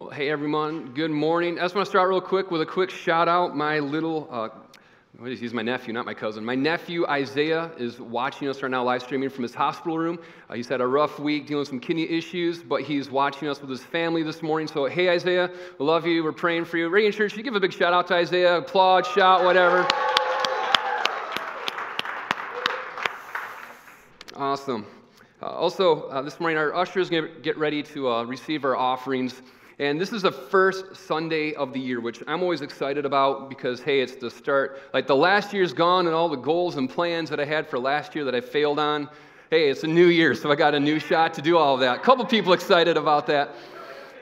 Well, hey everyone, good morning. I just want to start real quick with a quick shout out. My little, uh, he's my nephew, not my cousin. My nephew Isaiah is watching us right now, live streaming from his hospital room. Uh, he's had a rough week dealing with some kidney issues, but he's watching us with his family this morning. So, hey Isaiah, we love you. We're praying for you. Radiant Church, you give a big shout out to Isaiah, applaud, shout, whatever. Awesome. Uh, also, uh, this morning, our usher is going to get ready to uh, receive our offerings. And this is the first Sunday of the year, which I'm always excited about because, hey, it's the start. Like the last year's gone and all the goals and plans that I had for last year that I failed on. Hey, it's a new year, so I got a new shot to do all of that. A couple people excited about that.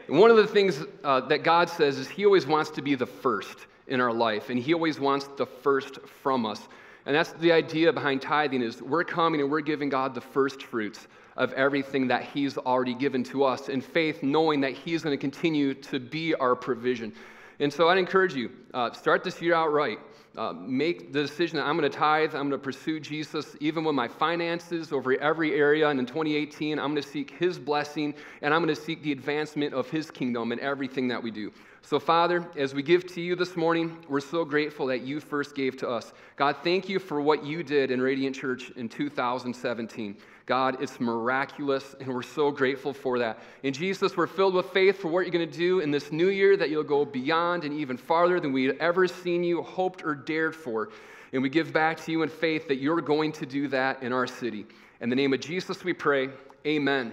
One of the things uh, that God says is He always wants to be the first in our life, and He always wants the first from us. And that's the idea behind tithing is we're coming and we're giving God the first fruits of everything that He's already given to us in faith, knowing that He's going to continue to be our provision. And so I'd encourage you, uh, start this year out right. Uh, make the decision that I'm going to tithe, I'm going to pursue Jesus, even with my finances over every area. And in 2018, I'm going to seek His blessing and I'm going to seek the advancement of His kingdom in everything that we do. So, Father, as we give to you this morning, we're so grateful that you first gave to us. God, thank you for what you did in Radiant Church in 2017. God, it's miraculous, and we're so grateful for that. In Jesus, we're filled with faith for what you're going to do in this new year, that you'll go beyond and even farther than we had ever seen you, hoped, or dared for. And we give back to you in faith that you're going to do that in our city. In the name of Jesus, we pray. Amen.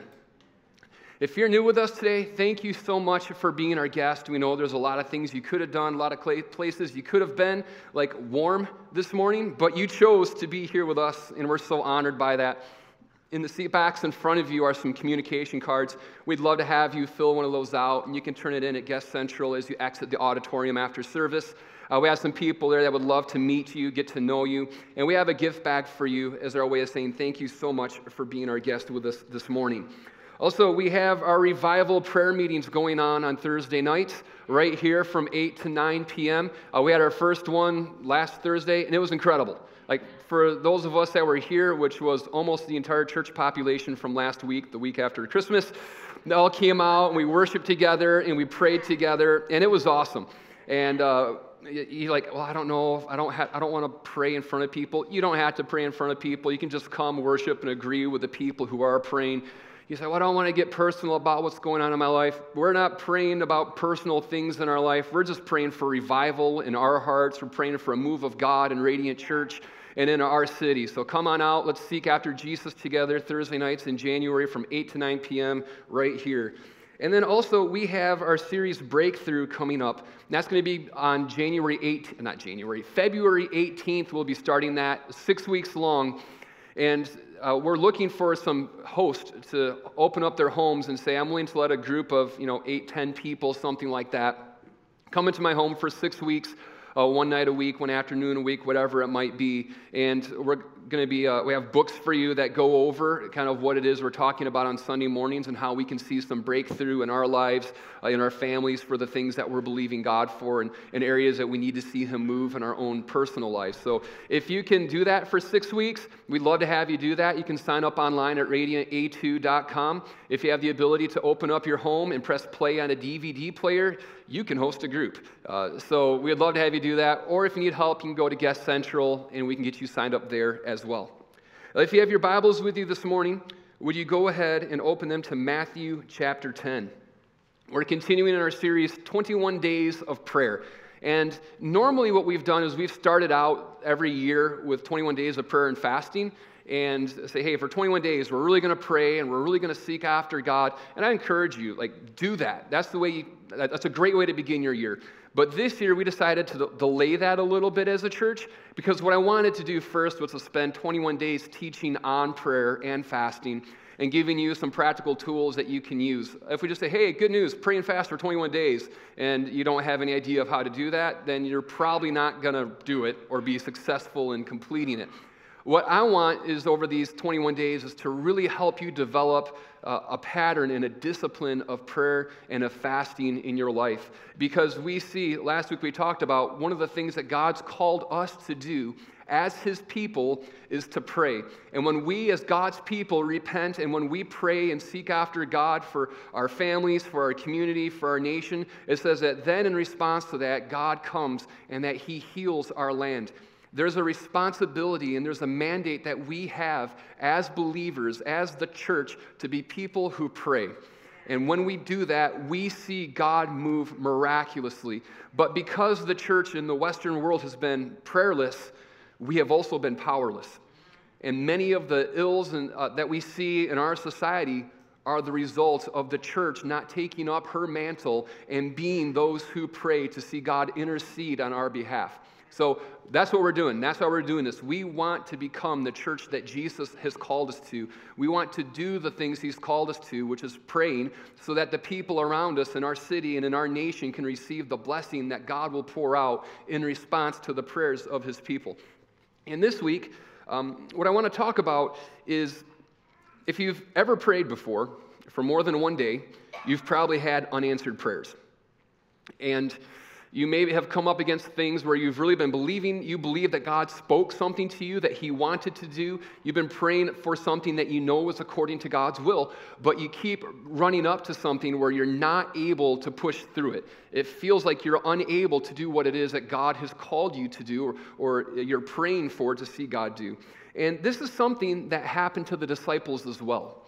If you're new with us today, thank you so much for being our guest. We know there's a lot of things you could have done, a lot of places you could have been, like warm this morning, but you chose to be here with us, and we're so honored by that. In the seat backs in front of you are some communication cards. We'd love to have you fill one of those out, and you can turn it in at Guest Central as you exit the auditorium after service. Uh, we have some people there that would love to meet you, get to know you, and we have a gift bag for you as our way of saying thank you so much for being our guest with us this morning. Also, we have our revival prayer meetings going on on Thursday nights, right here from 8 to 9 p.m. Uh, we had our first one last Thursday, and it was incredible. Like, for those of us that were here, which was almost the entire church population from last week, the week after Christmas, they all came out and we worshiped together and we prayed together, and it was awesome. And uh, you're like, well, I don't know, I don't, ha- I don't want to pray in front of people. You don't have to pray in front of people. You can just come worship and agree with the people who are praying. You say, well, I don't want to get personal about what's going on in my life. We're not praying about personal things in our life. We're just praying for revival in our hearts. We're praying for a move of God in Radiant Church and in our city. So come on out. Let's seek after Jesus together Thursday nights in January from 8 to 9 p.m. right here. And then also, we have our series Breakthrough coming up. And that's going to be on January 8th, not January, February 18th. We'll be starting that six weeks long. And uh, we're looking for some hosts to open up their homes and say, I'm willing to let a group of, you know, eight, ten people, something like that, come into my home for six weeks, uh, one night a week, one afternoon a week, whatever it might be. And we're going to be, uh, we have books for you that go over kind of what it is we're talking about on Sunday mornings and how we can see some breakthrough in our lives, uh, in our families for the things that we're believing God for and, and areas that we need to see Him move in our own personal lives. So if you can do that for six weeks, we'd love to have you do that. You can sign up online at radianta2.com. If you have the ability to open up your home and press play on a DVD player, you can host a group. Uh, so we'd love to have you do that. Or if you need help, you can go to Guest Central and we can get you signed up there as well. If you have your Bibles with you this morning, would you go ahead and open them to Matthew chapter 10? We're continuing in our series, 21 Days of Prayer. And normally, what we've done is we've started out every year with 21 days of prayer and fasting and say, hey, for 21 days, we're really going to pray and we're really going to seek after God. And I encourage you, like, do that. That's the way you, that's a great way to begin your year. But this year, we decided to delay that a little bit as a church because what I wanted to do first was to spend 21 days teaching on prayer and fasting and giving you some practical tools that you can use. If we just say, hey, good news, pray and fast for 21 days, and you don't have any idea of how to do that, then you're probably not going to do it or be successful in completing it. What I want is over these 21 days is to really help you develop uh, a pattern and a discipline of prayer and of fasting in your life. Because we see, last week we talked about one of the things that God's called us to do as his people is to pray. And when we, as God's people, repent and when we pray and seek after God for our families, for our community, for our nation, it says that then in response to that, God comes and that he heals our land. There's a responsibility and there's a mandate that we have as believers, as the church, to be people who pray. And when we do that, we see God move miraculously. But because the church in the Western world has been prayerless, we have also been powerless. And many of the ills in, uh, that we see in our society are the result of the church not taking up her mantle and being those who pray to see God intercede on our behalf. So that's what we're doing. That's why we're doing this. We want to become the church that Jesus has called us to. We want to do the things he's called us to, which is praying, so that the people around us in our city and in our nation can receive the blessing that God will pour out in response to the prayers of his people. And this week, um, what I want to talk about is if you've ever prayed before for more than one day, you've probably had unanswered prayers. And you may have come up against things where you've really been believing, you believe that God spoke something to you that He wanted to do. You've been praying for something that you know was according to God's will, but you keep running up to something where you're not able to push through it. It feels like you're unable to do what it is that God has called you to do or, or you're praying for to see God do. And this is something that happened to the disciples as well.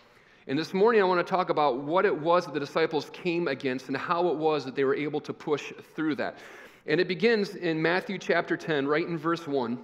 And this morning, I want to talk about what it was that the disciples came against and how it was that they were able to push through that. And it begins in Matthew chapter 10, right in verse 1.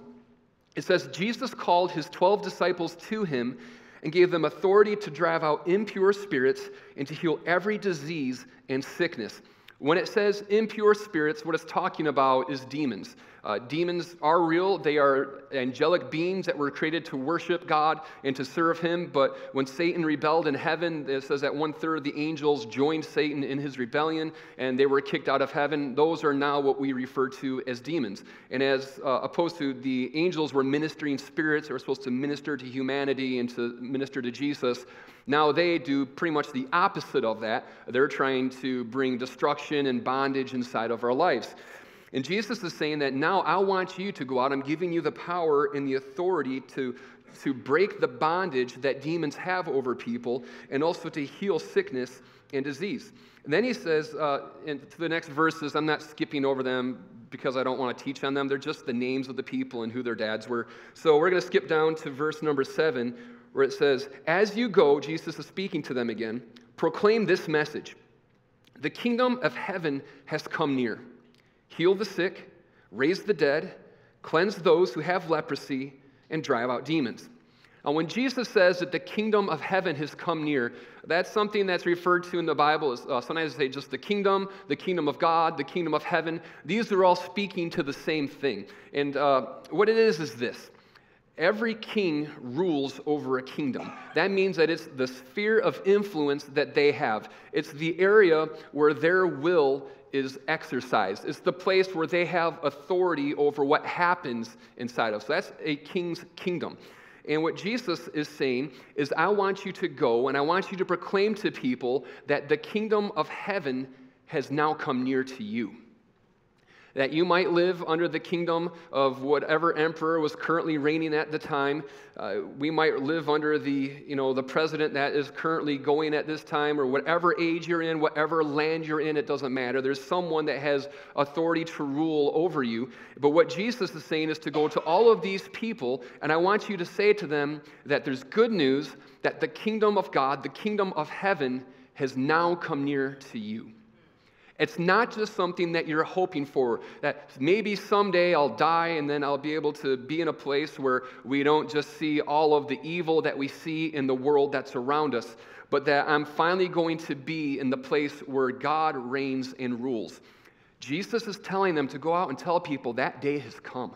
It says, Jesus called his 12 disciples to him and gave them authority to drive out impure spirits and to heal every disease and sickness. When it says impure spirits, what it's talking about is demons. Uh, demons are real. They are angelic beings that were created to worship God and to serve Him. But when Satan rebelled in heaven, it says that one third of the angels joined Satan in his rebellion and they were kicked out of heaven. Those are now what we refer to as demons. And as uh, opposed to the angels were ministering spirits that were supposed to minister to humanity and to minister to Jesus, now they do pretty much the opposite of that. They're trying to bring destruction and bondage inside of our lives. And Jesus is saying that now I want you to go out. I'm giving you the power and the authority to, to break the bondage that demons have over people and also to heal sickness and disease. And then he says, uh, in the next verses, I'm not skipping over them because I don't want to teach on them. They're just the names of the people and who their dads were. So we're going to skip down to verse number seven, where it says, As you go, Jesus is speaking to them again, proclaim this message The kingdom of heaven has come near. Heal the sick, raise the dead, cleanse those who have leprosy, and drive out demons. Now, when Jesus says that the kingdom of heaven has come near, that's something that's referred to in the Bible. As, uh, sometimes they say just the kingdom, the kingdom of God, the kingdom of heaven. These are all speaking to the same thing. And uh, what it is is this Every king rules over a kingdom. That means that it's the sphere of influence that they have. It's the area where their will is exercised. It's the place where they have authority over what happens inside of. So that's a king's kingdom. And what Jesus is saying is, I want you to go and I want you to proclaim to people that the kingdom of heaven has now come near to you that you might live under the kingdom of whatever emperor was currently reigning at the time. Uh, we might live under the, you know, the president that is currently going at this time, or whatever age you're in, whatever land you're in, it doesn't matter. There's someone that has authority to rule over you. But what Jesus is saying is to go to all of these people, and I want you to say to them that there's good news that the kingdom of God, the kingdom of heaven, has now come near to you. It's not just something that you're hoping for, that maybe someday I'll die and then I'll be able to be in a place where we don't just see all of the evil that we see in the world that's around us, but that I'm finally going to be in the place where God reigns and rules. Jesus is telling them to go out and tell people that day has come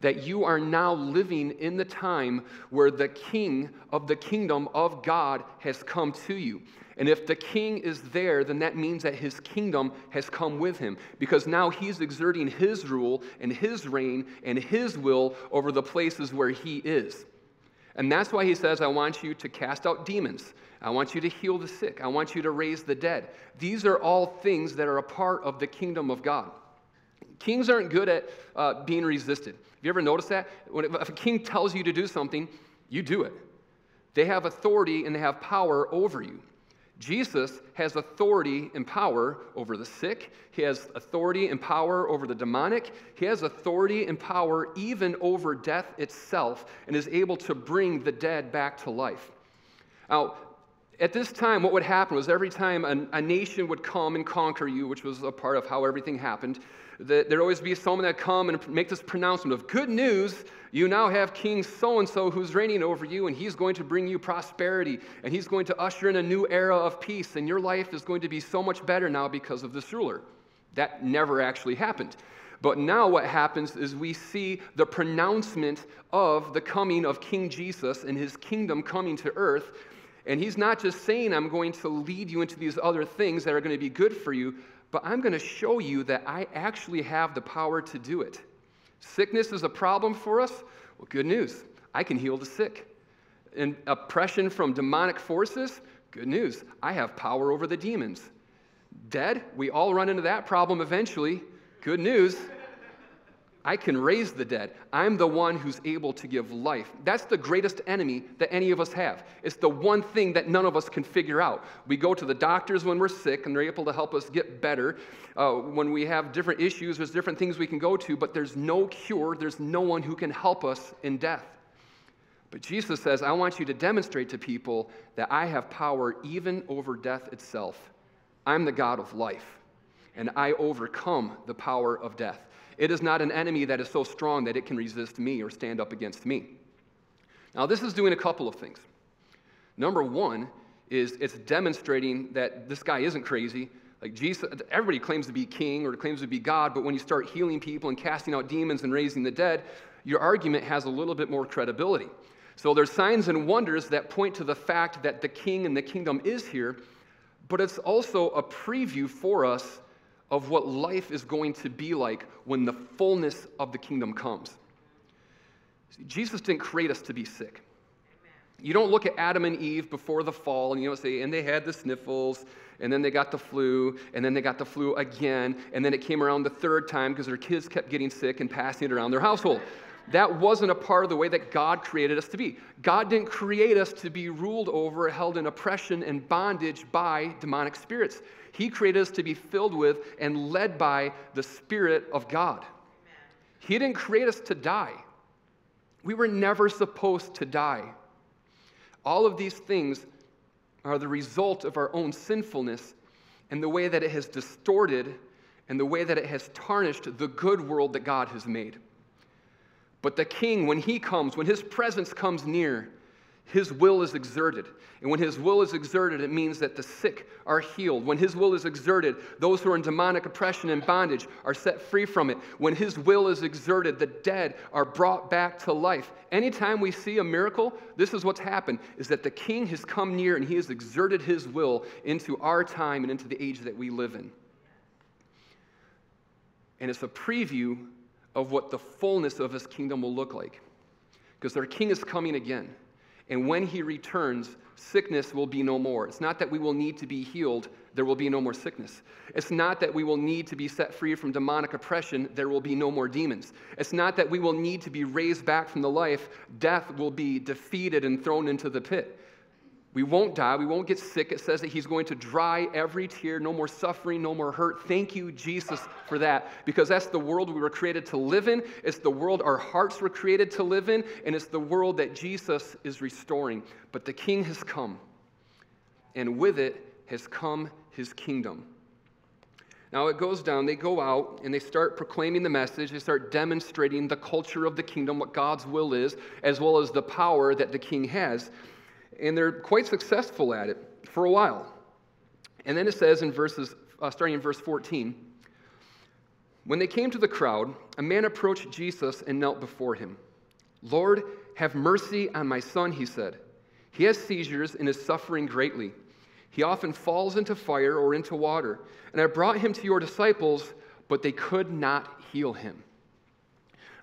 that you are now living in the time where the king of the kingdom of God has come to you. And if the king is there, then that means that his kingdom has come with him because now he's exerting his rule and his reign and his will over the places where he is. And that's why he says, I want you to cast out demons. I want you to heal the sick. I want you to raise the dead. These are all things that are a part of the kingdom of God. Kings aren't good at uh, being resisted. Have you ever noticed that? When, if a king tells you to do something, you do it. They have authority and they have power over you. Jesus has authority and power over the sick. He has authority and power over the demonic. He has authority and power even over death itself and is able to bring the dead back to life. Now, at this time, what would happen was every time a, a nation would come and conquer you, which was a part of how everything happened, that there'd always be someone that come and make this pronouncement of good news you now have king so and so who's reigning over you and he's going to bring you prosperity and he's going to usher in a new era of peace and your life is going to be so much better now because of this ruler. That never actually happened. But now what happens is we see the pronouncement of the coming of king jesus and his kingdom coming to earth and he's not just saying i'm going to lead you into these other things that are going to be good for you but I'm going to show you that I actually have the power to do it. Sickness is a problem for us? Well, good news. I can heal the sick. And oppression from demonic forces? Good news. I have power over the demons. Dead? We all run into that problem eventually. Good news. I can raise the dead. I'm the one who's able to give life. That's the greatest enemy that any of us have. It's the one thing that none of us can figure out. We go to the doctors when we're sick, and they're able to help us get better. Uh, when we have different issues, there's different things we can go to, but there's no cure. There's no one who can help us in death. But Jesus says, I want you to demonstrate to people that I have power even over death itself. I'm the God of life, and I overcome the power of death. It is not an enemy that is so strong that it can resist me or stand up against me. Now, this is doing a couple of things. Number one is it's demonstrating that this guy isn't crazy. Like Jesus, everybody claims to be king or claims to be God, but when you start healing people and casting out demons and raising the dead, your argument has a little bit more credibility. So there's signs and wonders that point to the fact that the king and the kingdom is here, but it's also a preview for us of what life is going to be like when the fullness of the kingdom comes. See, Jesus didn't create us to be sick. You don't look at Adam and Eve before the fall and you don't say, and they had the sniffles, and then they got the flu, and then they got the flu again, and then it came around the third time because their kids kept getting sick and passing it around their household. That wasn't a part of the way that God created us to be. God didn't create us to be ruled over, held in oppression and bondage by demonic spirits. He created us to be filled with and led by the Spirit of God. He didn't create us to die. We were never supposed to die. All of these things are the result of our own sinfulness and the way that it has distorted and the way that it has tarnished the good world that God has made. But the king, when he comes, when his presence comes near, his will is exerted. And when his will is exerted, it means that the sick are healed. When his will is exerted, those who are in demonic oppression and bondage are set free from it. When his will is exerted, the dead are brought back to life. Anytime we see a miracle, this is what's happened is that the king has come near and he has exerted his will into our time and into the age that we live in. And it's a preview of what the fullness of his kingdom will look like. Because our king is coming again. And when he returns, sickness will be no more. It's not that we will need to be healed, there will be no more sickness. It's not that we will need to be set free from demonic oppression, there will be no more demons. It's not that we will need to be raised back from the life, death will be defeated and thrown into the pit. We won't die. We won't get sick. It says that He's going to dry every tear. No more suffering, no more hurt. Thank you, Jesus, for that. Because that's the world we were created to live in. It's the world our hearts were created to live in. And it's the world that Jesus is restoring. But the King has come. And with it has come His kingdom. Now it goes down, they go out and they start proclaiming the message, they start demonstrating the culture of the kingdom, what God's will is, as well as the power that the king has and they're quite successful at it for a while. And then it says in verses, uh, starting in verse 14, when they came to the crowd, a man approached Jesus and knelt before him. Lord, have mercy on my son, he said. He has seizures and is suffering greatly. He often falls into fire or into water. And I brought him to your disciples, but they could not heal him.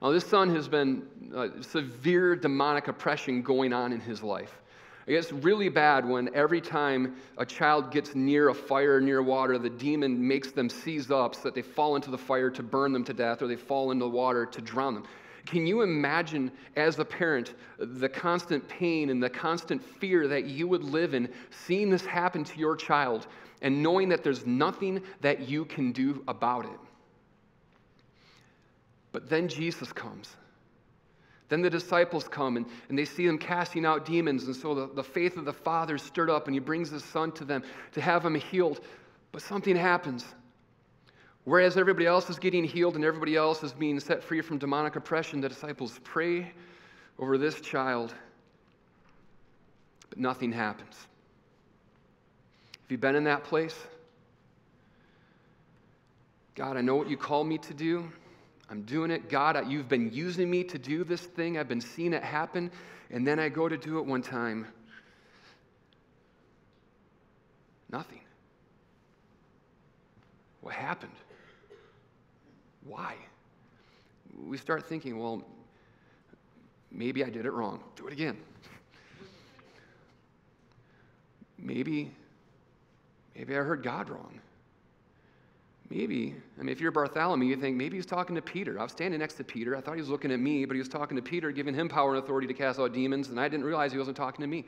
Now, this son has been uh, severe demonic oppression going on in his life. It's really bad when every time a child gets near a fire, near water, the demon makes them seize up so that they fall into the fire to burn them to death or they fall into the water to drown them. Can you imagine, as a parent, the constant pain and the constant fear that you would live in seeing this happen to your child and knowing that there's nothing that you can do about it? But then Jesus comes. Then the disciples come and, and they see him casting out demons. And so the, the faith of the Father is stirred up and he brings his son to them to have him healed. But something happens. Whereas everybody else is getting healed and everybody else is being set free from demonic oppression, the disciples pray over this child, but nothing happens. Have you been in that place? God, I know what you call me to do. I'm doing it. God, you've been using me to do this thing. I've been seeing it happen. And then I go to do it one time. Nothing. What happened? Why? We start thinking, well, maybe I did it wrong. Do it again. Maybe, maybe I heard God wrong. Maybe, I mean, if you're Bartholomew, you think maybe he's talking to Peter. I was standing next to Peter. I thought he was looking at me, but he was talking to Peter, giving him power and authority to cast out demons, and I didn't realize he wasn't talking to me.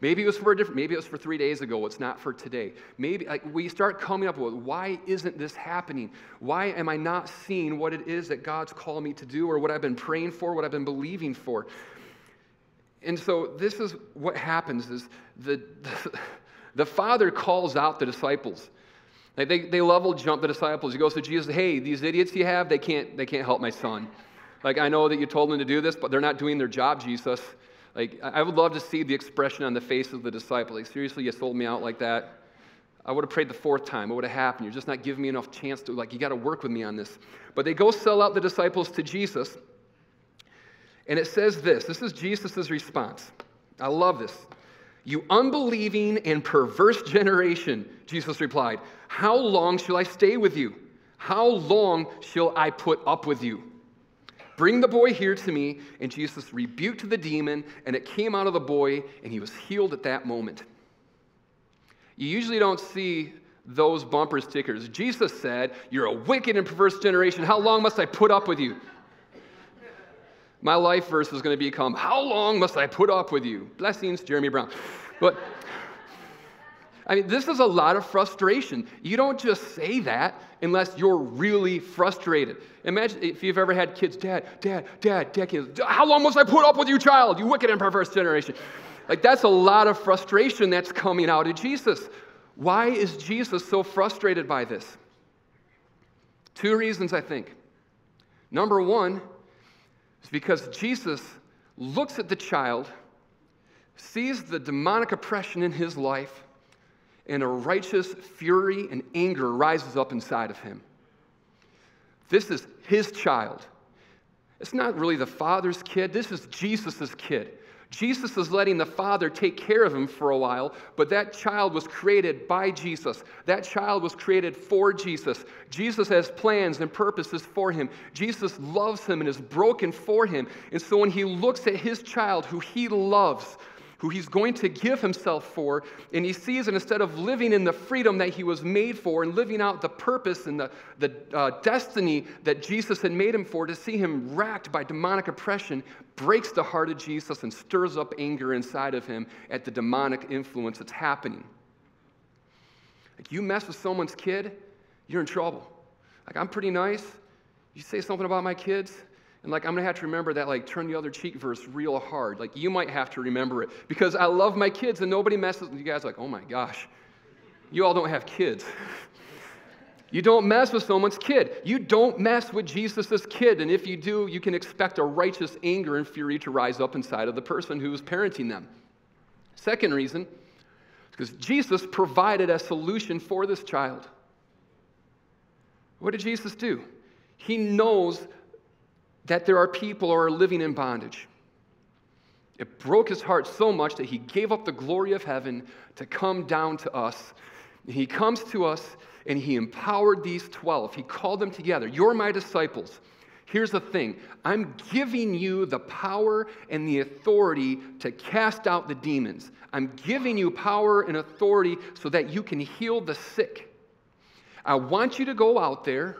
Maybe it was for a different, maybe it was for three days ago. It's not for today. Maybe like we start coming up with why isn't this happening? Why am I not seeing what it is that God's called me to do or what I've been praying for, what I've been believing for? And so this is what happens is the, the, the Father calls out the disciples. Like they, they level jump the disciples. He goes to Jesus, hey, these idiots you have, they can't, they can't help my son. Like, I know that you told them to do this, but they're not doing their job, Jesus. Like, I would love to see the expression on the face of the disciple. Like, seriously, you sold me out like that? I would have prayed the fourth time. What would have happened? You're just not giving me enough chance to, like, you got to work with me on this. But they go sell out the disciples to Jesus. And it says this this is Jesus' response. I love this. You unbelieving and perverse generation, Jesus replied, How long shall I stay with you? How long shall I put up with you? Bring the boy here to me. And Jesus rebuked the demon, and it came out of the boy, and he was healed at that moment. You usually don't see those bumper stickers. Jesus said, You're a wicked and perverse generation. How long must I put up with you? My life verse is going to become, How long must I put up with you? Blessings, Jeremy Brown. But I mean, this is a lot of frustration. You don't just say that unless you're really frustrated. Imagine if you've ever had kids, Dad, Dad, Dad, Dad, how long must I put up with you, child? You wicked and perverse generation. Like, that's a lot of frustration that's coming out of Jesus. Why is Jesus so frustrated by this? Two reasons, I think. Number one is because Jesus looks at the child, sees the demonic oppression in his life, and a righteous fury and anger rises up inside of him. This is his child. It's not really the father's kid, this is Jesus' kid. Jesus is letting the Father take care of him for a while, but that child was created by Jesus. That child was created for Jesus. Jesus has plans and purposes for him. Jesus loves him and is broken for him. And so when he looks at his child who he loves, who he's going to give himself for. And he sees that instead of living in the freedom that he was made for and living out the purpose and the, the uh, destiny that Jesus had made him for, to see him racked by demonic oppression breaks the heart of Jesus and stirs up anger inside of him at the demonic influence that's happening. Like you mess with someone's kid, you're in trouble. Like I'm pretty nice. You say something about my kids, and like I'm gonna have to remember that like turn the other cheek verse real hard. Like you might have to remember it because I love my kids and nobody messes with you guys. Like oh my gosh, you all don't have kids. You don't mess with someone's kid. You don't mess with Jesus' kid. And if you do, you can expect a righteous anger and fury to rise up inside of the person who's parenting them. Second reason, because Jesus provided a solution for this child. What did Jesus do? He knows that there are people who are living in bondage. It broke his heart so much that he gave up the glory of heaven to come down to us. He comes to us and he empowered these 12. He called them together. You're my disciples. Here's the thing I'm giving you the power and the authority to cast out the demons. I'm giving you power and authority so that you can heal the sick. I want you to go out there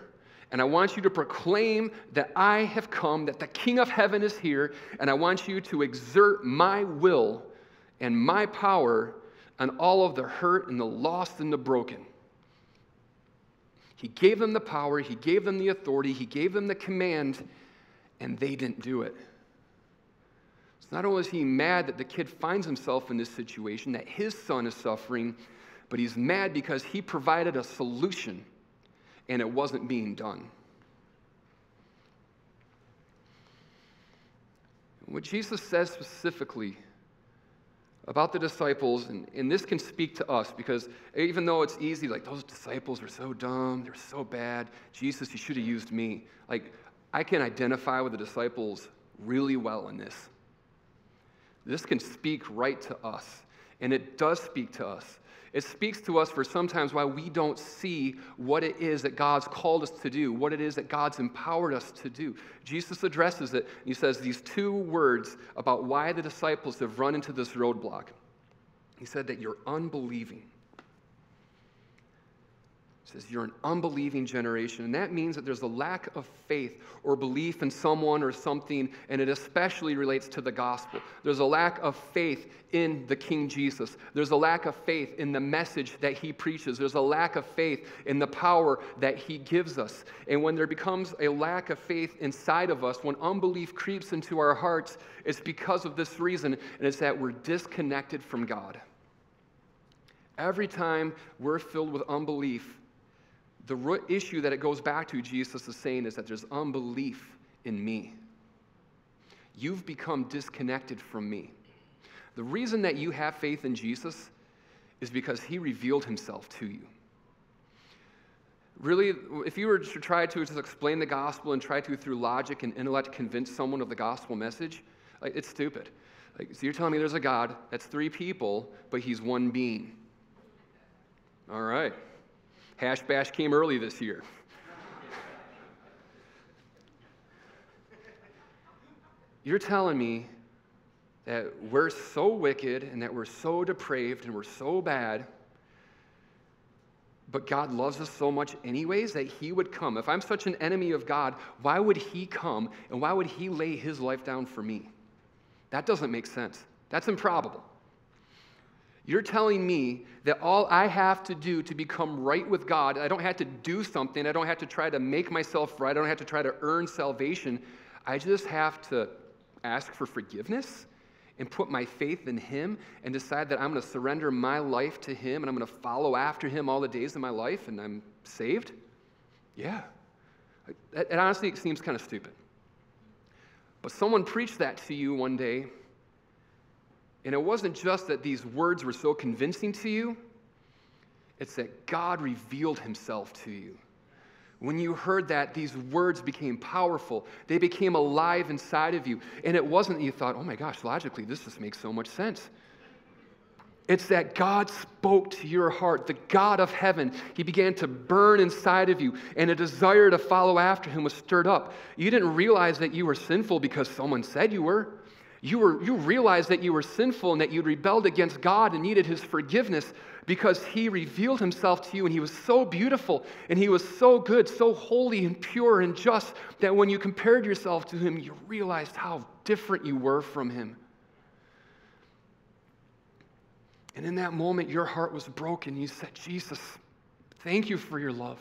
and I want you to proclaim that I have come, that the King of heaven is here, and I want you to exert my will and my power on all of the hurt and the lost and the broken. He gave them the power, He gave them the authority, He gave them the command, and they didn't do it. So not only is he mad that the kid finds himself in this situation, that his son is suffering, but he's mad because he provided a solution and it wasn't being done. What Jesus says specifically about the disciples, and, and this can speak to us because even though it's easy, like those disciples are so dumb, they're so bad, Jesus, you should have used me. Like, I can identify with the disciples really well in this. This can speak right to us, and it does speak to us. It speaks to us for sometimes why we don't see what it is that God's called us to do, what it is that God's empowered us to do. Jesus addresses it. He says these two words about why the disciples have run into this roadblock. He said that you're unbelieving says you're an unbelieving generation. And that means that there's a lack of faith or belief in someone or something and it especially relates to the gospel. There's a lack of faith in the king jesus. There's a lack of faith in the message that he preaches. There's a lack of faith in the power that he gives us. And when there becomes a lack of faith inside of us when unbelief creeps into our hearts it's because of this reason and it's that we're disconnected from god. Every time we're filled with unbelief, the root issue that it goes back to, Jesus is saying, is that there's unbelief in me. You've become disconnected from me. The reason that you have faith in Jesus is because he revealed himself to you. Really, if you were to try to just explain the gospel and try to, through logic and intellect, convince someone of the gospel message, like, it's stupid. Like, so you're telling me there's a God that's three people, but he's one being. All right. Hash Bash came early this year. You're telling me that we're so wicked and that we're so depraved and we're so bad, but God loves us so much, anyways, that He would come. If I'm such an enemy of God, why would He come and why would He lay His life down for me? That doesn't make sense. That's improbable. You're telling me that all I have to do to become right with God, I don't have to do something, I don't have to try to make myself right, I don't have to try to earn salvation. I just have to ask for forgiveness and put my faith in Him and decide that I'm going to surrender my life to Him and I'm going to follow after Him all the days of my life and I'm saved? Yeah. It, it honestly seems kind of stupid. But someone preached that to you one day and it wasn't just that these words were so convincing to you, it's that God revealed himself to you. When you heard that, these words became powerful. They became alive inside of you. And it wasn't that you thought, oh my gosh, logically, this just makes so much sense. It's that God spoke to your heart, the God of heaven. He began to burn inside of you, and a desire to follow after him was stirred up. You didn't realize that you were sinful because someone said you were. You, were, you realized that you were sinful and that you'd rebelled against God and needed His forgiveness because He revealed Himself to you and He was so beautiful and He was so good, so holy and pure and just that when you compared yourself to Him, you realized how different you were from Him. And in that moment, your heart was broken. You said, Jesus, thank you for your love.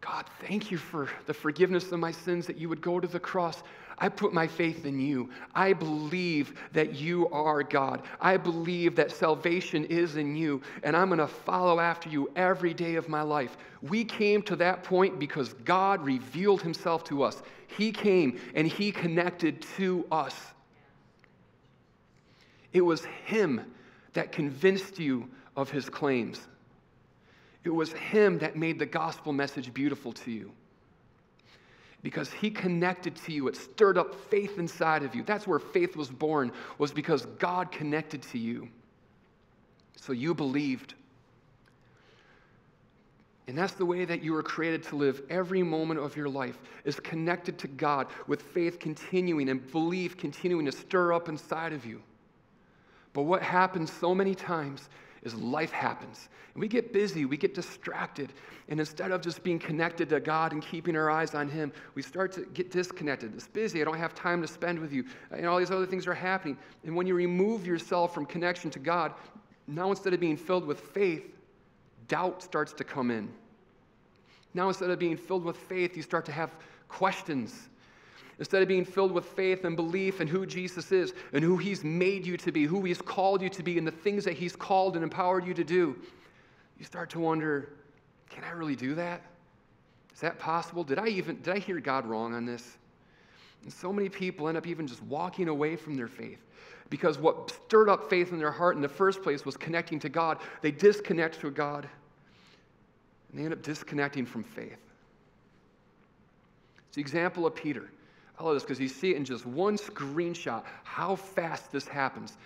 God, thank you for the forgiveness of my sins that you would go to the cross. I put my faith in you. I believe that you are God. I believe that salvation is in you, and I'm going to follow after you every day of my life. We came to that point because God revealed himself to us. He came and he connected to us. It was him that convinced you of his claims. It was Him that made the gospel message beautiful to you. Because He connected to you, it stirred up faith inside of you. That's where faith was born, was because God connected to you. So you believed. And that's the way that you were created to live every moment of your life is connected to God with faith continuing and belief continuing to stir up inside of you. But what happens so many times is life happens. And we get busy, we get distracted. And instead of just being connected to God and keeping our eyes on Him, we start to get disconnected. It's busy, I don't have time to spend with you. And all these other things are happening. And when you remove yourself from connection to God, now instead of being filled with faith, doubt starts to come in. Now, instead of being filled with faith, you start to have questions. Instead of being filled with faith and belief in who Jesus is and who He's made you to be, who He's called you to be, and the things that He's called and empowered you to do, you start to wonder can I really do that? Is that possible? Did I even did I hear God wrong on this? And so many people end up even just walking away from their faith because what stirred up faith in their heart in the first place was connecting to God. They disconnect to God and they end up disconnecting from faith. It's the example of Peter. I love this because you see it in just one screenshot how fast this happens.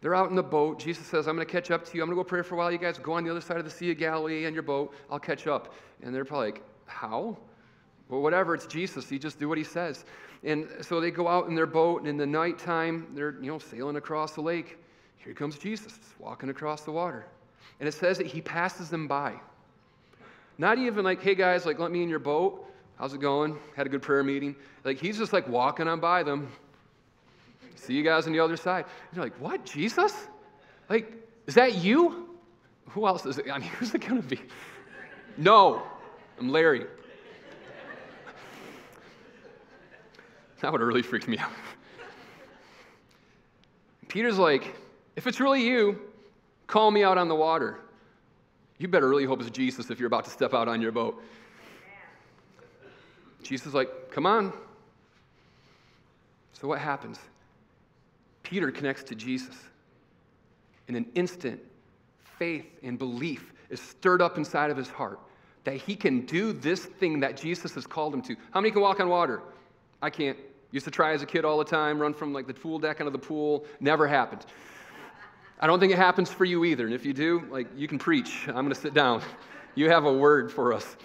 They're out in the boat. Jesus says, I'm going to catch up to you. I'm going to go pray for a while. You guys go on the other side of the Sea of Galilee on your boat. I'll catch up. And they're probably like, How? Well, whatever, it's Jesus. You just do what he says. And so they go out in their boat, and in the nighttime, they're you know sailing across the lake. Here comes Jesus, walking across the water. And it says that he passes them by. Not even like, hey guys, like let me in your boat. How's it going? Had a good prayer meeting. Like he's just like walking on by them. See you guys on the other side. And you're like, what? Jesus? Like, is that you? Who else is it? I mean, who's it gonna be? No, I'm Larry. That would have really freaked me out. Peter's like, if it's really you, call me out on the water. You better really hope it's Jesus if you're about to step out on your boat. Jesus is like, come on. So what happens? Peter connects to Jesus. In an instant, faith and belief is stirred up inside of his heart that he can do this thing that Jesus has called him to. How many can walk on water? I can't. Used to try as a kid all the time, run from like the pool deck into the pool. Never happened. I don't think it happens for you either. And if you do, like, you can preach. I'm going to sit down. You have a word for us.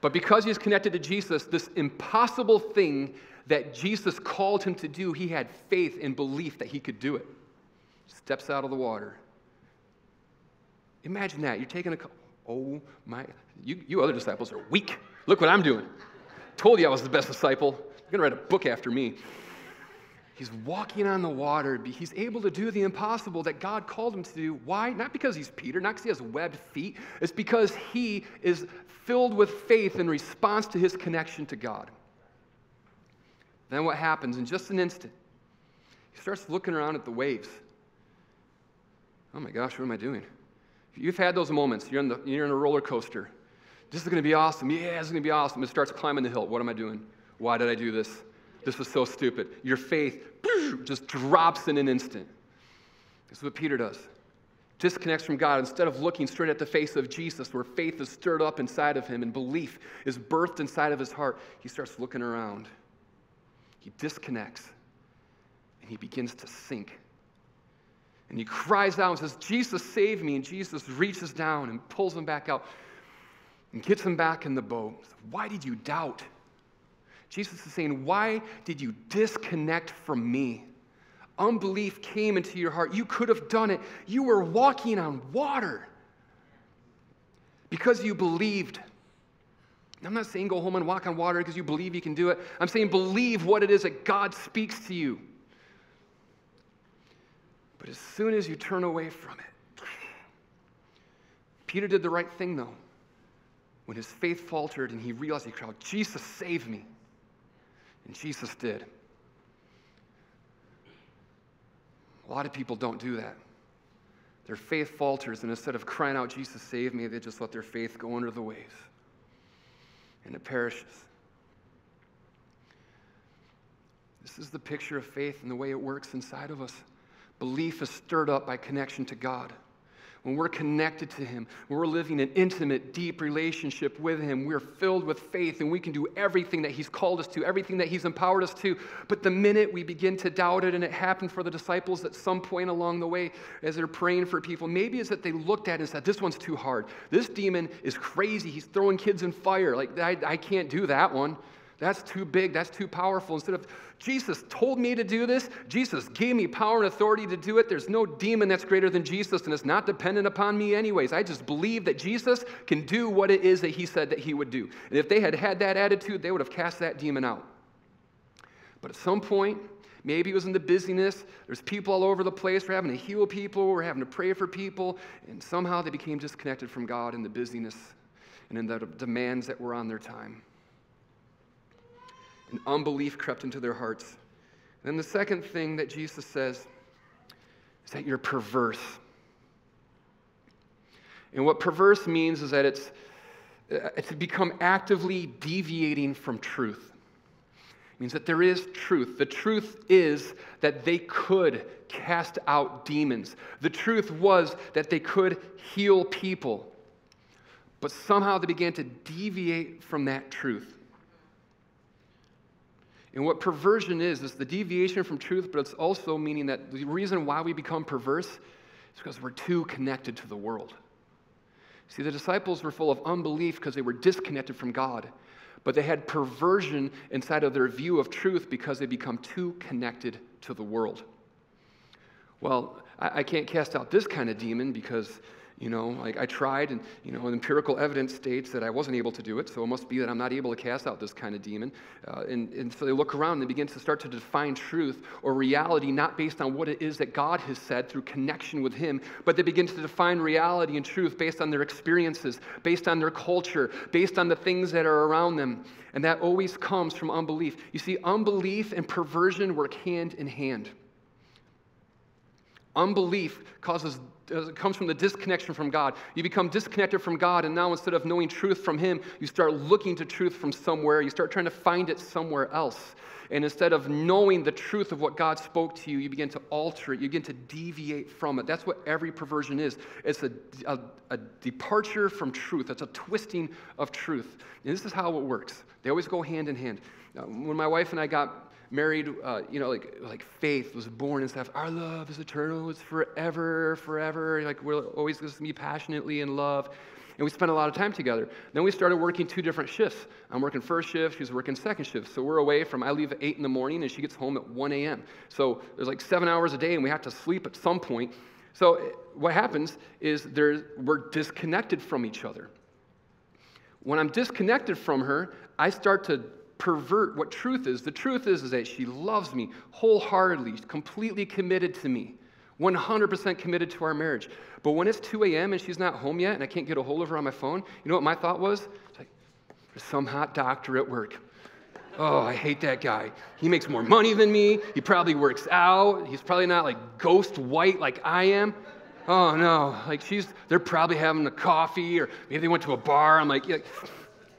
But because he's connected to Jesus, this impossible thing that Jesus called him to do, he had faith and belief that he could do it. Steps out of the water. Imagine that. You're taking a, oh my, you, you other disciples are weak. Look what I'm doing. Told you I was the best disciple. You're going to write a book after me. He's walking on the water. He's able to do the impossible that God called him to do. Why? Not because he's Peter, not because he has webbed feet. It's because he is filled with faith in response to his connection to God. Then what happens? In just an instant, he starts looking around at the waves. Oh my gosh, what am I doing? You've had those moments. You're in, the, you're in a roller coaster. This is going to be awesome. Yeah, this is going to be awesome. It starts climbing the hill. What am I doing? Why did I do this? This was so stupid. Your faith just drops in an instant. This is what Peter does. Disconnects from God. Instead of looking straight at the face of Jesus, where faith is stirred up inside of him and belief is birthed inside of his heart, he starts looking around. He disconnects and he begins to sink. And he cries out and says, Jesus, save me. And Jesus reaches down and pulls him back out and gets him back in the boat. Why did you doubt? Jesus is saying, Why did you disconnect from me? Unbelief came into your heart. You could have done it. You were walking on water because you believed. I'm not saying go home and walk on water because you believe you can do it. I'm saying believe what it is that God speaks to you. But as soon as you turn away from it, Peter did the right thing though. When his faith faltered and he realized he cried, Jesus, save me. And Jesus did. A lot of people don't do that. Their faith falters, and instead of crying out, Jesus, save me, they just let their faith go under the waves. And it perishes. This is the picture of faith and the way it works inside of us. Belief is stirred up by connection to God. When we're connected to Him, when we're living an intimate, deep relationship with Him, we're filled with faith and we can do everything that He's called us to, everything that He's empowered us to. But the minute we begin to doubt it, and it happened for the disciples at some point along the way as they're praying for people, maybe it's that they looked at it and said, This one's too hard. This demon is crazy. He's throwing kids in fire. Like, I, I can't do that one. That's too big. That's too powerful. Instead of, Jesus told me to do this, Jesus gave me power and authority to do it. There's no demon that's greater than Jesus, and it's not dependent upon me, anyways. I just believe that Jesus can do what it is that he said that he would do. And if they had had that attitude, they would have cast that demon out. But at some point, Maybe it was in the busyness. There's people all over the place. We're having to heal people. We're having to pray for people. And somehow they became disconnected from God in the busyness and in the demands that were on their time and unbelief crept into their hearts. And then the second thing that Jesus says is that you're perverse. And what perverse means is that it's, it's become actively deviating from truth. It means that there is truth. The truth is that they could cast out demons. The truth was that they could heal people. But somehow they began to deviate from that truth. And what perversion is, is the deviation from truth, but it's also meaning that the reason why we become perverse is because we're too connected to the world. See, the disciples were full of unbelief because they were disconnected from God, but they had perversion inside of their view of truth because they become too connected to the world. Well, I, I can't cast out this kind of demon because you know, like I tried, and you know, empirical evidence states that I wasn't able to do it, so it must be that I'm not able to cast out this kind of demon. Uh, and, and so they look around and they begin to start to define truth or reality not based on what it is that God has said through connection with Him, but they begin to define reality and truth based on their experiences, based on their culture, based on the things that are around them. And that always comes from unbelief. You see, unbelief and perversion work hand in hand. Unbelief causes it comes from the disconnection from God. You become disconnected from God, and now instead of knowing truth from Him, you start looking to truth from somewhere. You start trying to find it somewhere else. And instead of knowing the truth of what God spoke to you, you begin to alter it. You begin to deviate from it. That's what every perversion is it's a, a, a departure from truth, it's a twisting of truth. And this is how it works. They always go hand in hand. Uh, when my wife and I got married, uh, you know, like, like faith was born and stuff. Our love is eternal, it's forever, forever. Like we're always going to be passionately in love. And we spent a lot of time together. Then we started working two different shifts. I'm working first shift, she's working second shift. So we're away from, I leave at 8 in the morning and she gets home at 1 a.m. So there's like seven hours a day and we have to sleep at some point. So eh, what happens is there, we're disconnected from each other. When I'm disconnected from her, I start to pervert what truth is. The truth is, is that she loves me wholeheartedly, completely committed to me, 100% committed to our marriage. But when it's 2 a.m. and she's not home yet and I can't get a hold of her on my phone, you know what my thought was? It's like, there's some hot doctor at work. Oh, I hate that guy. He makes more money than me. He probably works out. He's probably not like ghost white like I am. Oh no, like she's, they're probably having a coffee or maybe they went to a bar. I'm like, yeah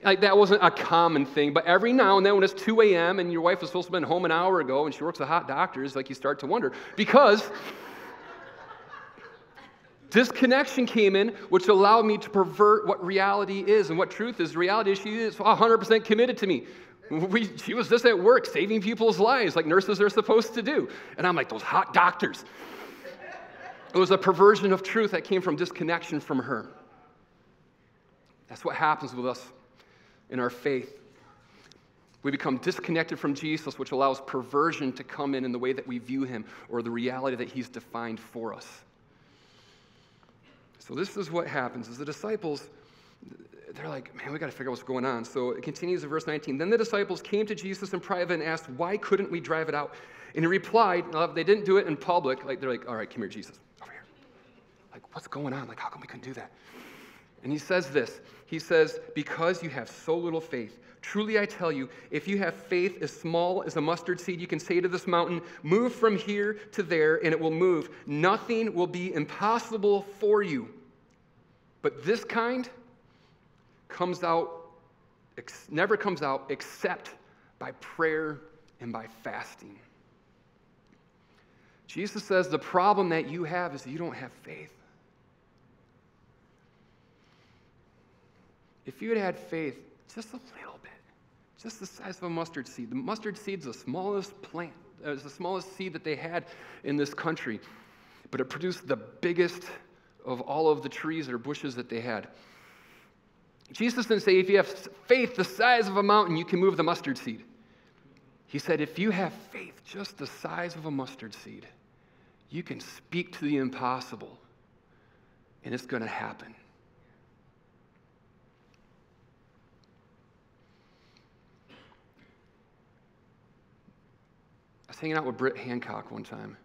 like that wasn't a common thing, but every now and then when it's 2 a.m. and your wife was supposed to have been home an hour ago and she works at hot doctors, like you start to wonder because disconnection came in, which allowed me to pervert what reality is and what truth is. Reality is she is 100% committed to me. We, she was just at work saving people's lives like nurses are supposed to do. And I'm like, those hot doctors. It was a perversion of truth that came from disconnection from her. That's what happens with us in our faith. We become disconnected from Jesus, which allows perversion to come in in the way that we view him or the reality that he's defined for us. So this is what happens is the disciples they're like, man, we got to figure out what's going on. So it continues in verse 19. Then the disciples came to Jesus in private and asked, why couldn't we drive it out? And he replied, uh, they didn't do it in public. Like they're like, all right, come here, Jesus, over here. Like, what's going on? Like, how come we couldn't do that? And he says this He says, Because you have so little faith, truly I tell you, if you have faith as small as a mustard seed, you can say to this mountain, Move from here to there, and it will move. Nothing will be impossible for you. But this kind comes out, never comes out except by prayer and by fasting. Jesus says the problem that you have is that you don't have faith. If you had had faith just a little bit, just the size of a mustard seed, the mustard seed's the smallest plant, uh, it was the smallest seed that they had in this country, but it produced the biggest of all of the trees or bushes that they had. Jesus didn't say, if you have faith the size of a mountain, you can move the mustard seed. He said, if you have faith just the size of a mustard seed, you can speak to the impossible, and it's going to happen. Was hanging out with Britt Hancock one time.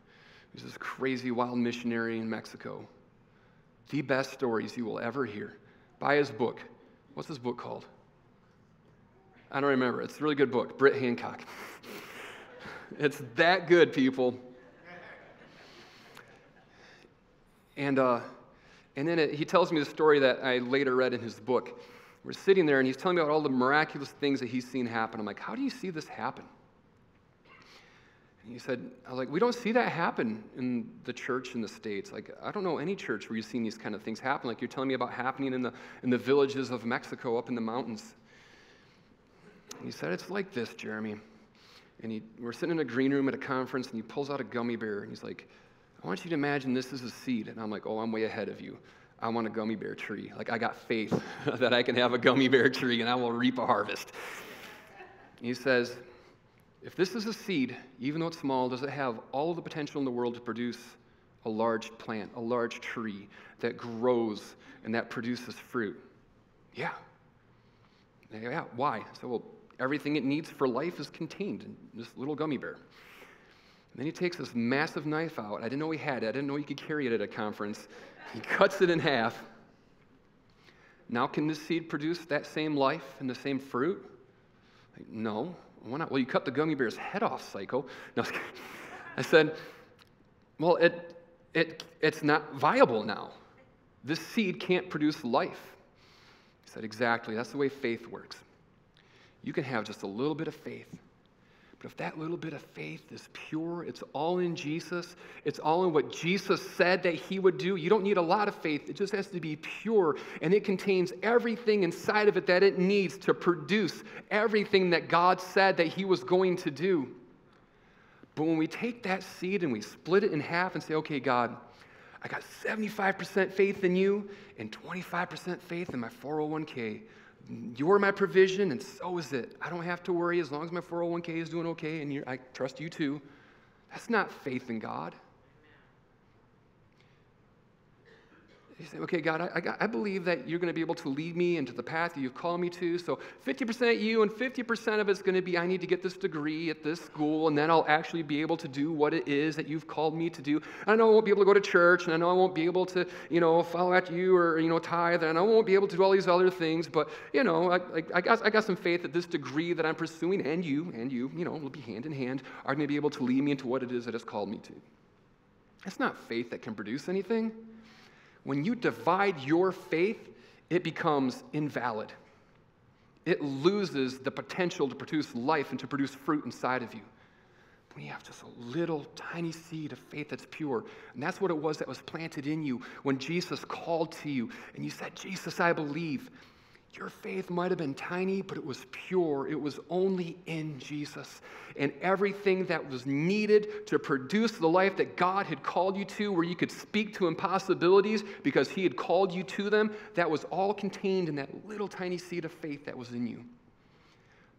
He was this crazy wild missionary in Mexico. The best stories you will ever hear. Buy his book. What's his book called? I don't remember. It's a really good book, Britt Hancock. it's that good, people. And, uh, and then it, he tells me the story that I later read in his book. We're sitting there, and he's telling me about all the miraculous things that he's seen happen. I'm like, how do you see this happen? He said, I was like, we don't see that happen in the church in the States. Like, I don't know any church where you've seen these kind of things happen, like you're telling me about happening in the, in the villages of Mexico up in the mountains. He said, It's like this, Jeremy. And he, we're sitting in a green room at a conference, and he pulls out a gummy bear, and he's like, I want you to imagine this is a seed. And I'm like, oh, I'm way ahead of you. I want a gummy bear tree. Like, I got faith that I can have a gummy bear tree and I will reap a harvest. He says, if this is a seed, even though it's small, does it have all the potential in the world to produce a large plant, a large tree that grows and that produces fruit? Yeah. Yeah, why? So, well, everything it needs for life is contained in this little gummy bear. And then he takes this massive knife out. I didn't know he had it. I didn't know he could carry it at a conference. He cuts it in half. Now, can this seed produce that same life and the same fruit? No. Why not? Well, you cut the gummy bear's head off, psycho. No, I said, well, it, it, it's not viable now. This seed can't produce life. He said, exactly. That's the way faith works. You can have just a little bit of faith but if that little bit of faith is pure, it's all in Jesus, it's all in what Jesus said that he would do, you don't need a lot of faith. It just has to be pure, and it contains everything inside of it that it needs to produce everything that God said that he was going to do. But when we take that seed and we split it in half and say, okay, God, I got 75% faith in you and 25% faith in my 401k. You're my provision, and so is it. I don't have to worry as long as my 401k is doing okay, and I trust you too. That's not faith in God. You say, okay, God, I, I, I believe that you're going to be able to lead me into the path that you've called me to. So 50% you and 50% of it's going to be I need to get this degree at this school, and then I'll actually be able to do what it is that you've called me to do. I know I won't be able to go to church, and I know I won't be able to, you know, follow after you or, you know, tithe, and I won't be able to do all these other things, but, you know, I, I, I got, I got some faith that this degree that I'm pursuing, and you, and you, you know, will be hand in hand, are going to be able to lead me into what it is that it's called me to. That's not faith that can produce anything when you divide your faith, it becomes invalid. It loses the potential to produce life and to produce fruit inside of you. When you have just a little tiny seed of faith that's pure, and that's what it was that was planted in you when Jesus called to you and you said, Jesus, I believe. Your faith might have been tiny, but it was pure. It was only in Jesus. And everything that was needed to produce the life that God had called you to, where you could speak to impossibilities because He had called you to them, that was all contained in that little tiny seed of faith that was in you.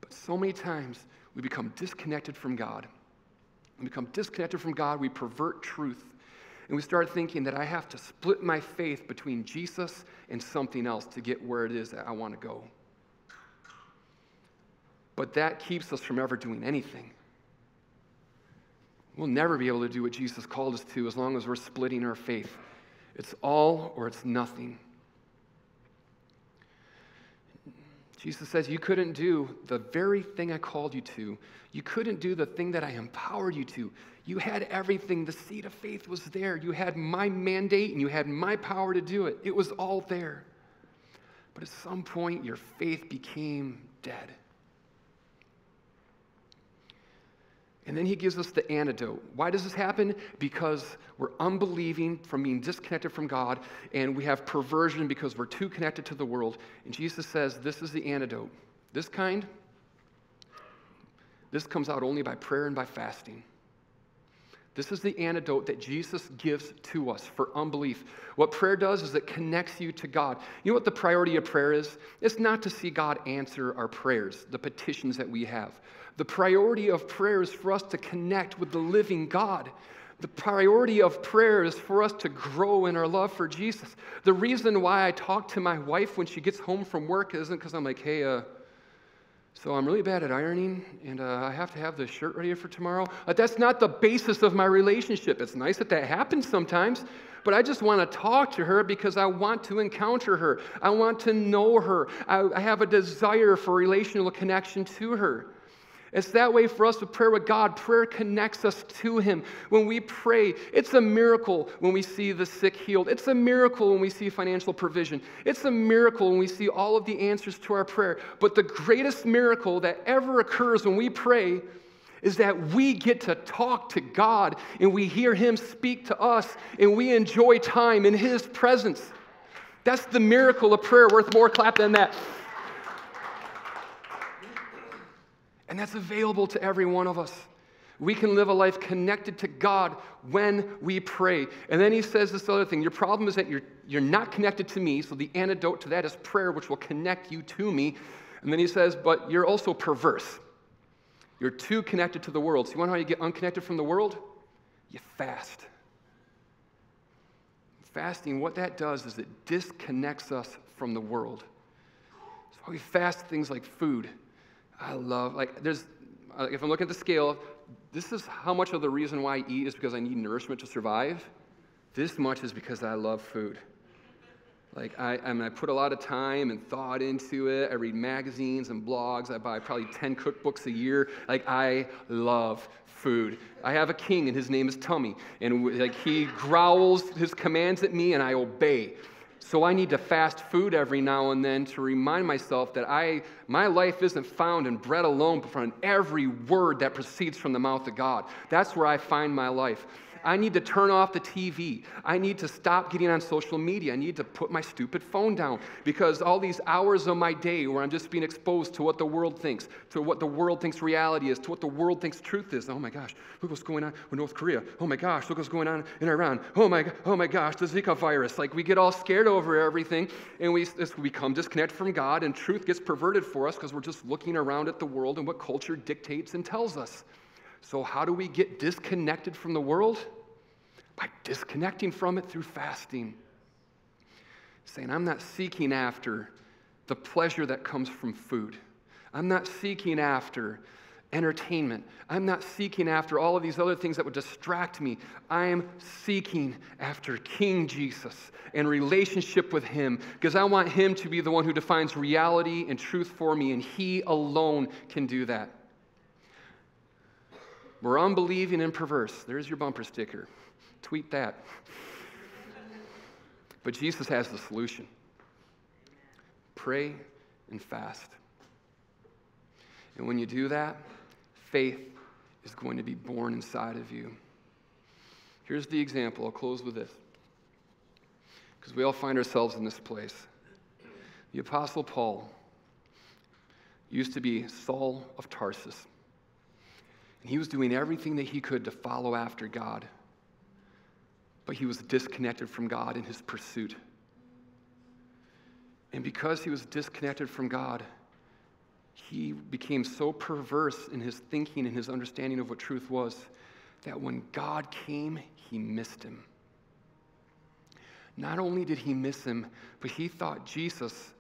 But so many times we become disconnected from God. We become disconnected from God, we pervert truth. And we start thinking that I have to split my faith between Jesus and something else to get where it is that I want to go. But that keeps us from ever doing anything. We'll never be able to do what Jesus called us to as long as we're splitting our faith. It's all or it's nothing. Jesus says, You couldn't do the very thing I called you to. You couldn't do the thing that I empowered you to. You had everything. The seed of faith was there. You had my mandate and you had my power to do it. It was all there. But at some point, your faith became dead. And then he gives us the antidote. Why does this happen? Because we're unbelieving from being disconnected from God, and we have perversion because we're too connected to the world. And Jesus says, This is the antidote. This kind, this comes out only by prayer and by fasting. This is the antidote that Jesus gives to us for unbelief. What prayer does is it connects you to God. You know what the priority of prayer is? It's not to see God answer our prayers, the petitions that we have. The priority of prayer is for us to connect with the living God. The priority of prayer is for us to grow in our love for Jesus. The reason why I talk to my wife when she gets home from work isn't because I'm like, hey, uh, so I'm really bad at ironing, and uh, I have to have the shirt ready for tomorrow. Uh, that's not the basis of my relationship. It's nice that that happens sometimes, but I just want to talk to her because I want to encounter her. I want to know her. I, I have a desire for relational connection to her. It's that way for us with prayer with God. Prayer connects us to Him. When we pray, it's a miracle when we see the sick healed. It's a miracle when we see financial provision. It's a miracle when we see all of the answers to our prayer. But the greatest miracle that ever occurs when we pray is that we get to talk to God and we hear Him speak to us and we enjoy time in His presence. That's the miracle of prayer, worth more clap than that. And that's available to every one of us. We can live a life connected to God when we pray. And then he says this other thing your problem is that you're, you're not connected to me, so the antidote to that is prayer, which will connect you to me. And then he says, but you're also perverse. You're too connected to the world. So you want how you get unconnected from the world? You fast. Fasting, what that does is it disconnects us from the world. So we fast things like food I love, like, there's, uh, if I'm looking at the scale, this is how much of the reason why I eat is because I need nourishment to survive. This much is because I love food. Like, I, I, mean, I put a lot of time and thought into it. I read magazines and blogs. I buy probably 10 cookbooks a year. Like, I love food. I have a king, and his name is Tummy. And, like, he growls his commands at me, and I obey. So I need to fast food every now and then to remind myself that I, my life isn't found in bread alone, but from every word that proceeds from the mouth of God. That's where I find my life. I need to turn off the TV. I need to stop getting on social media. I need to put my stupid phone down because all these hours of my day where I'm just being exposed to what the world thinks, to what the world thinks reality is, to what the world thinks truth is. Oh my gosh, look what's going on with North Korea. Oh my gosh, look what's going on in Iran. Oh my, oh my gosh, the Zika virus. Like we get all scared over everything and we, we become disconnected from God and truth gets perverted for us because we're just looking around at the world and what culture dictates and tells us. So, how do we get disconnected from the world? By disconnecting from it through fasting. Saying, I'm not seeking after the pleasure that comes from food. I'm not seeking after entertainment. I'm not seeking after all of these other things that would distract me. I am seeking after King Jesus and relationship with Him because I want Him to be the one who defines reality and truth for me, and He alone can do that. We're unbelieving and perverse. There's your bumper sticker. Tweet that. But Jesus has the solution pray and fast. And when you do that, faith is going to be born inside of you. Here's the example. I'll close with this. Because we all find ourselves in this place. The Apostle Paul used to be Saul of Tarsus. And he was doing everything that he could to follow after God. But he was disconnected from God in his pursuit. And because he was disconnected from God, he became so perverse in his thinking and his understanding of what truth was that when God came, he missed him. Not only did he miss him, but he thought Jesus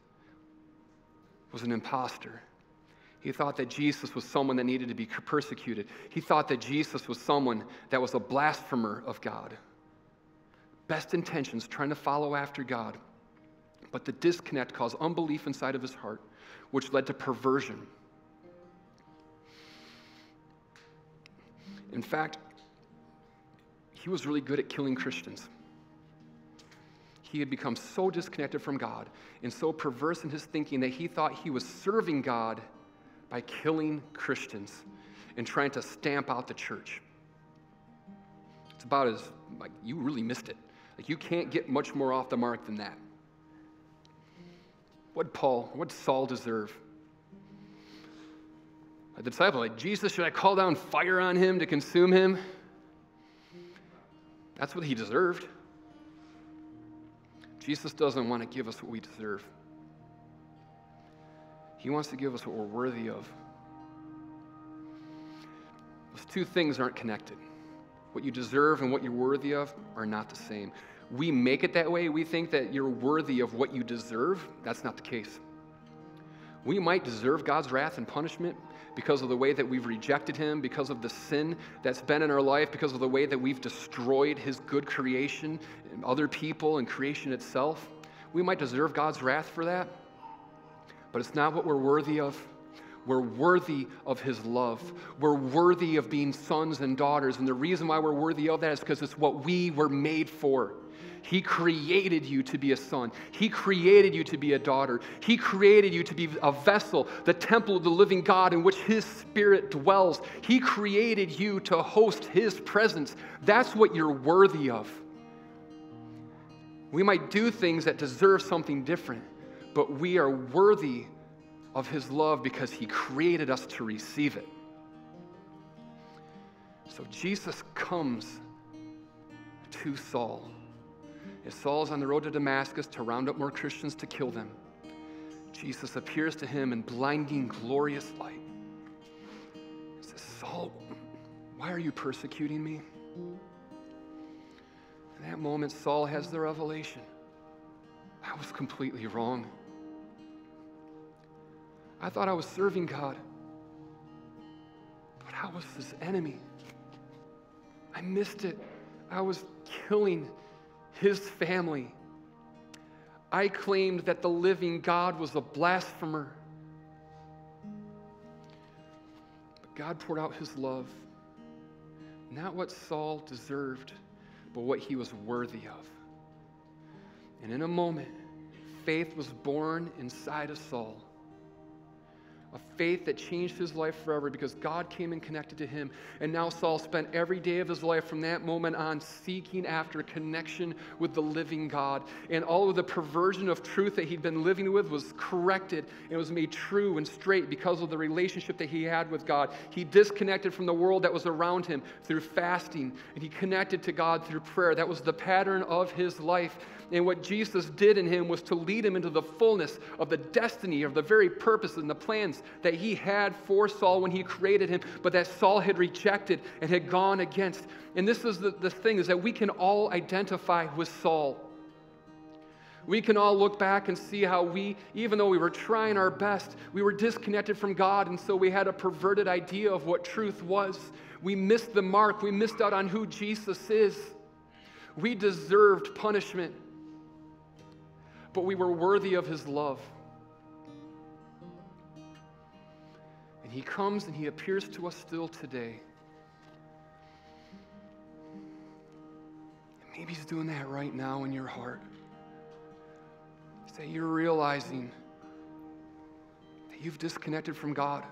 was an impostor. He thought that Jesus was someone that needed to be persecuted. He thought that Jesus was someone that was a blasphemer of God. Best intentions, trying to follow after God. But the disconnect caused unbelief inside of his heart, which led to perversion. In fact, he was really good at killing Christians. He had become so disconnected from God and so perverse in his thinking that he thought he was serving God by killing Christians. and trying to stamp out the church. It's about as, like, you really missed it. Like, you can't get much more off the mark than that. What Paul, what Saul deserve? A disciple, like, Jesus, should I call down fire on him to consume him? That's what he deserved. Jesus doesn't want to give us what we deserve. He wants to give us what we're worthy of. Those two things aren't connected. What you deserve and what you're worthy of are not the same. We make it that way. We think that you're worthy of what you deserve. That's not the case. We might deserve God's wrath and punishment because of the way that we've rejected Him, because of the sin that's been in our life, because of the way that we've destroyed His good creation, and other people, and creation itself. We might deserve God's wrath for that, but it's not what we're worthy of. We're worthy of His love. We're worthy of being sons and daughters. And the reason why we're worthy of that is because it's what we were made for. He created you to be a son. He created you to be a daughter. He created you to be a vessel, the temple of the living God in which His Spirit dwells. He created you to host His presence. That's what you're worthy of. We might do things that deserve something different, but we are worthy of His love because He created us to receive it. So Jesus comes to Saul. As is on the road to Damascus to round up more Christians to kill them, Jesus appears to him in blinding, glorious light. He says, Saul, why are you persecuting me? In that moment, Saul has the revelation I was completely wrong. I thought I was serving God, but I was his enemy. I missed it. I was killing his family. I claimed that the living God was a blasphemer. But God poured out his love, not what Saul deserved, but what he was worthy of. And in a moment, faith was born inside of Saul a faith that changed his life forever because God came and connected to him. And now Saul spent every day of his life from that moment on seeking after connection with the living God. And all of the perversion of truth that he'd been living with was corrected and was made true and straight because of the relationship that he had with God. He disconnected from the world that was around him through fasting, and he connected to God through prayer. That was the pattern of his life. And what Jesus did in him was to lead him into the fullness of the destiny, of the very purpose and the plans that he had for Saul when he created him, but that Saul had rejected and had gone against. And this is the, the thing is that we can all identify with Saul. We can all look back and see how we, even though we were trying our best, we were disconnected from God, and so we had a perverted idea of what truth was. We missed the mark, we missed out on who Jesus is. We deserved punishment but we were worthy of his love. He comes and he appears to us still today. And maybe he's doing that right now in your heart. That you're realizing that you've disconnected from God.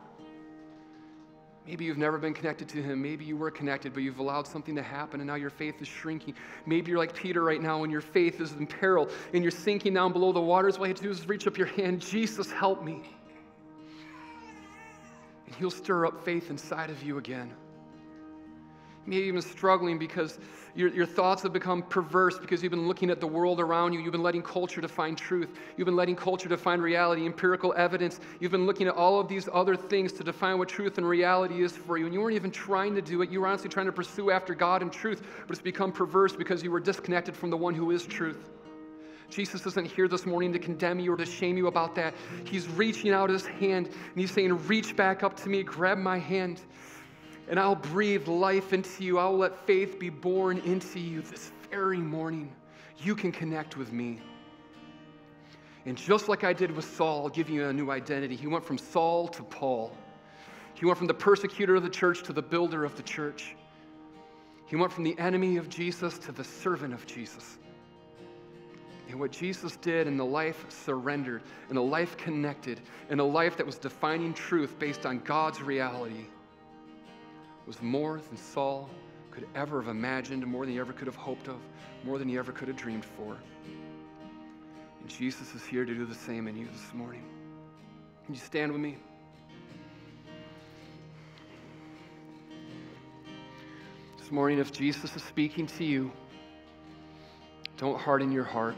Maybe you've never been connected to Him. Maybe you were connected, but you've allowed something to happen and now your faith is shrinking. Maybe you're like Peter right now and your faith is in peril and you're sinking down below the waters. All you have to do is reach up your hand Jesus, help me. He'll stir up faith inside of you again. Maybe even struggling because your, your thoughts have become perverse because you've been looking at the world around you. You've been letting culture define truth. You've been letting culture define reality, empirical evidence. You've been looking at all of these other things to define what truth and reality is for you. And you weren't even trying to do it. You were honestly trying to pursue after God and truth, but it's become perverse because you were disconnected from the one who is truth. Jesus isn't here this morning to condemn you or to shame you about that. He's reaching out his hand and he's saying, Reach back up to me, grab my hand and I'll breathe life into you. I'll let faith be born into you this very morning. You can connect with me. And just like I did with Saul, I'll give you a new identity. He went from Saul to Paul. He went from the persecutor of the church to the builder of the church. He went from the enemy of Jesus to the servant of Jesus. And what Jesus did in the life surrendered, in a life connected, in a life that was defining truth based on God's reality was more than Saul could ever have imagined, more than he ever could have hoped of, more than he ever could have dreamed for. And Jesus is here to do the same in you this morning. Can you stand with me? This morning, if Jesus is speaking to you, don't harden your heart.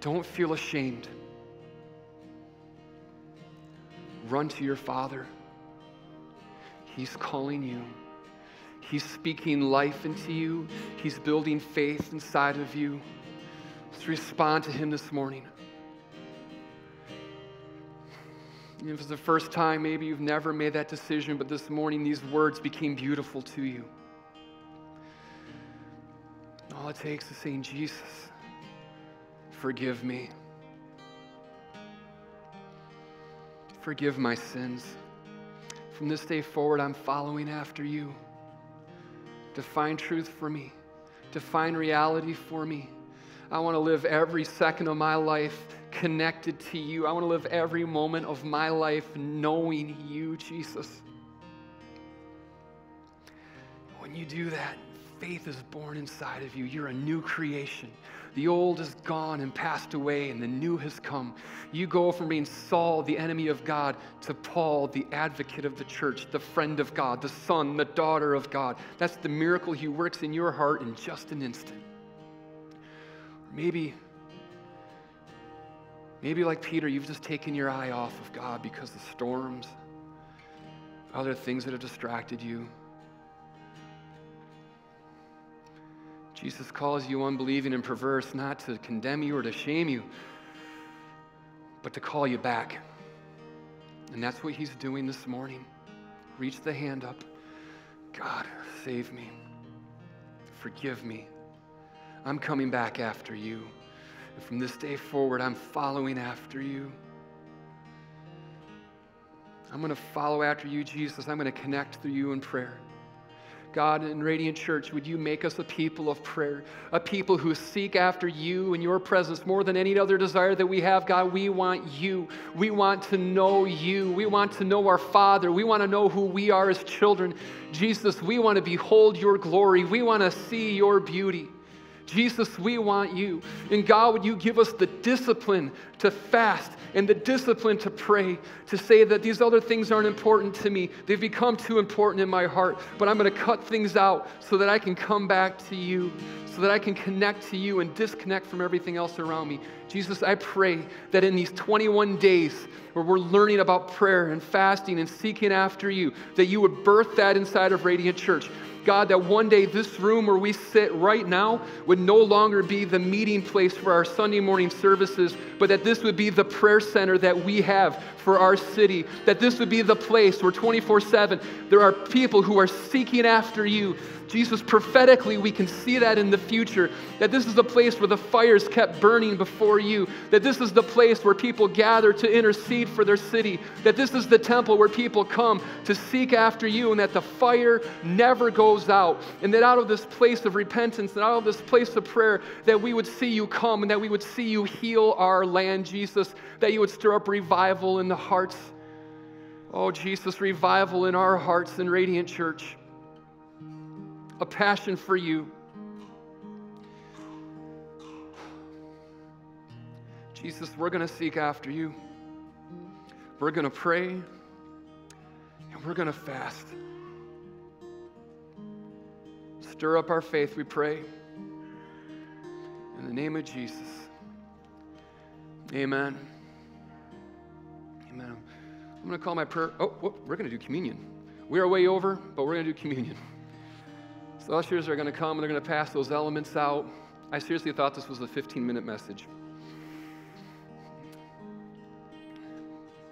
Don't feel ashamed. Run to your Father. He's calling you. He's speaking life into you. He's building faith inside of you. Let's respond to Him this morning. If it's the first time, maybe you've never made that decision, but this morning these words became beautiful to you. All it takes is saying, Jesus, forgive me. Forgive my sins. From this day forward, I'm following after you. Define truth for me, define reality for me. I want to live every second of my life connected to you. I want to live every moment of my life knowing you, Jesus. When you do that, faith is born inside of you. You're a new creation. The old is gone and passed away, and the new has come. You go from being Saul, the enemy of God, to Paul, the advocate of the church, the friend of God, the son, the daughter of God. That's the miracle He works in your heart in just an instant. Maybe, maybe like Peter, you've just taken your eye off of God because the storms, other things that have distracted you. Jesus calls you unbelieving and perverse not to condemn you or to shame you, but to call you back. And that's what he's doing this morning. Reach the hand up. God, save me. Forgive me. I'm coming back after you. And from this day forward, I'm following after you. I'm going to follow after you, Jesus. I'm going to connect through you in prayer. God, in Radiant Church, would you make us a people of prayer, a people who seek after you and your presence more than any other desire that we have? God, we want you. We want to know you. We want to know our Father. We want to know who we are as children. Jesus, we want to behold your glory. We want to see your beauty. Jesus, we want you. And God, would you give us the discipline to fast and the discipline to pray, to say that these other things aren't important to me. They've become too important in my heart, but I'm going to cut things out so that I can come back to you, so that I can connect to you and disconnect from everything else around me. Jesus, I pray that in these 21 days where we're learning about prayer and fasting and seeking after you, that you would birth that inside of Radiant Church. God, that one day this room where we sit right now would no longer be the meeting place for our Sunday morning services, but that this would be the prayer center that we have for our city, that this would be the place where 24 7 there are people who are seeking after you, Jesus, prophetically, we can see that in the future, that this is the place where the fires kept burning before you, that this is the place where people gather to intercede for their city, that this is the temple where people come to seek after you, and that the fire never goes out, and that out of this place of repentance and out of this place of prayer, that we would see you come and that we would see you heal our land, Jesus, that you would stir up revival in the hearts. Oh, Jesus, revival in our hearts in Radiant Church a passion for you. Jesus, we're going to seek after you. We're going to pray and we're going to fast. Stir up our faith, we pray. In the name of Jesus. Amen. Amen. I'm going to call my prayer. Oh, we're going to do communion. We are way over, but we're going to do communion. The ushers are going to come and they're going to pass those elements out. I seriously thought this was a 15 minute message.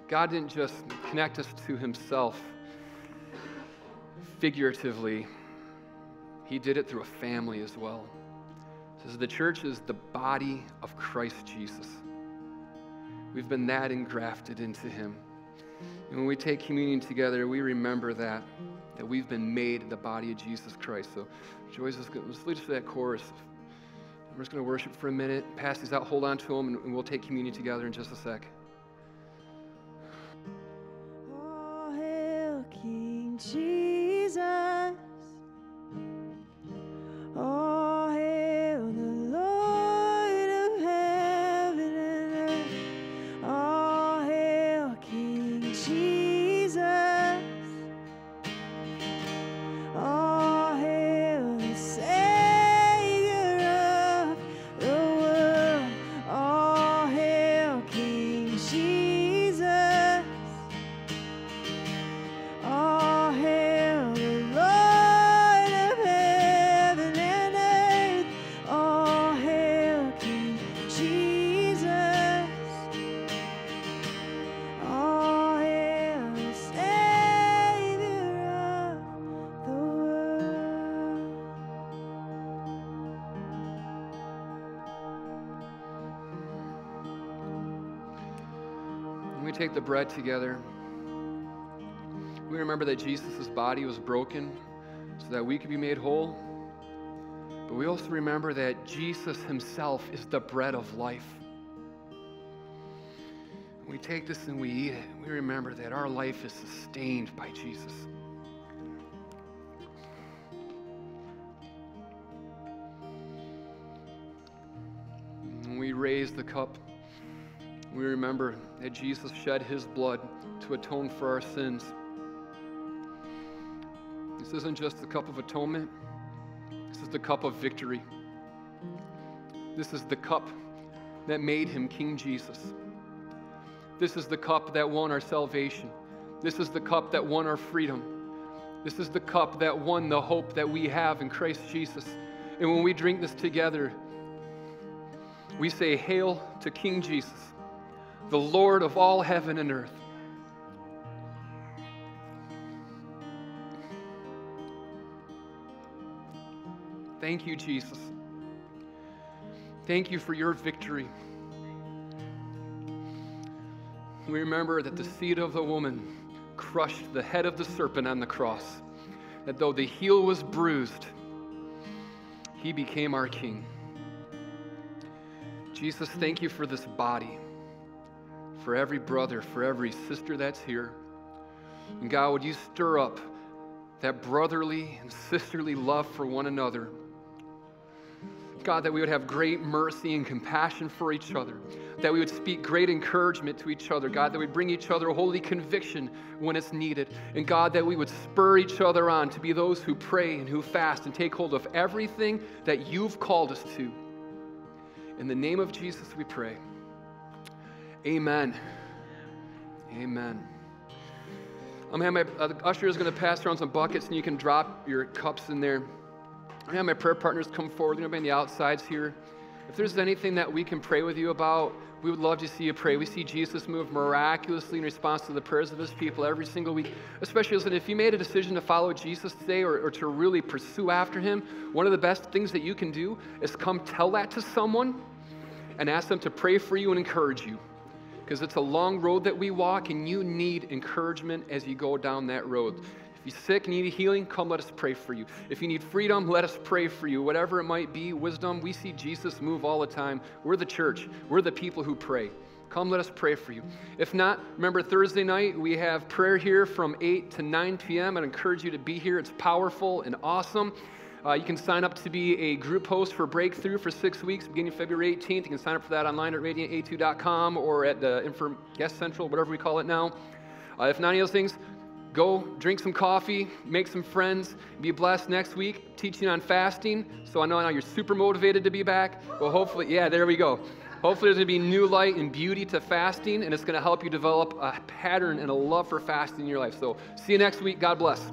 God didn't just connect us to Himself figuratively, He did it through a family as well. Says the church is the body of Christ Jesus. We've been that engrafted into Him. And when we take communion together, we remember that that we've been made the body of Jesus Christ. So, Joyce, let's lead us to that chorus. We're just going to worship for a minute, pass these out, hold on to them, and we'll take communion together in just a sec. Oh, hail King take the bread together, we remember that Jesus' body was broken so that we could be made whole. But we also remember that Jesus himself is the bread of life. We take this and we eat it, we remember that our life is sustained by Jesus. We raise the cup, we remember that Jesus shed his blood to atone for our sins. This isn't just the cup of atonement, this is the cup of victory. This is the cup that made him King Jesus. This is the cup that won our salvation. This is the cup that won our freedom. This is the cup that won the hope that we have in Christ Jesus. And when we drink this together, we say, Hail to King Jesus the Lord of all heaven and earth. Thank you, Jesus. Thank you for your victory. We remember that the seed of the woman crushed the head of the serpent on the cross, that though the heel was bruised, he became our king. Jesus, thank you for this body for every brother, for every sister that's here. And God, would you stir up that brotherly and sisterly love for one another? God, that we would have great mercy and compassion for each other, that we would speak great encouragement to each other, God, that we bring each other holy conviction when it's needed, and God, that we would spur each other on to be those who pray and who fast and take hold of everything that you've called us to. In the name of Jesus, we pray. Amen. Amen. I'm gonna have my uh, usher is going to pass around some buckets, and you can drop your cups in there. I'm gonna have my prayer partners come forward. They're to be on the outsides here. If there's anything that we can pray with you about, we would love to see you pray. We see Jesus move miraculously in response to the prayers of his people every single week. Especially listen, if you made a decision to follow Jesus today or, or to really pursue after him, one of the best things that you can do is come tell that to someone and ask them to pray for you and encourage you because it's a long road that we walk and you need encouragement as you go down that road. If you're sick, need healing, come let us pray for you. If you need freedom, let us pray for you. Whatever it might be, wisdom, we see Jesus move all the time. We're the church, we're the people who pray. Come, let us pray for you. If not, remember Thursday night, we have prayer here from 8 to 9 p.m. I'd encourage you to be here. It's powerful and awesome. Uh, you can sign up to be a group host for Breakthrough for six weeks, beginning February 18th. You can sign up for that online at radianta2.com or at the Inform Guest Central, whatever we call it now. Uh, if not any of those things, go drink some coffee, make some friends, be blessed next week, teaching on fasting. So I know now you're super motivated to be back. Well, hopefully, yeah, there we go. Hopefully, there's going to be new light and beauty to fasting, and it's going to help you develop a pattern and a love for fasting in your life. So, see you next week. God bless.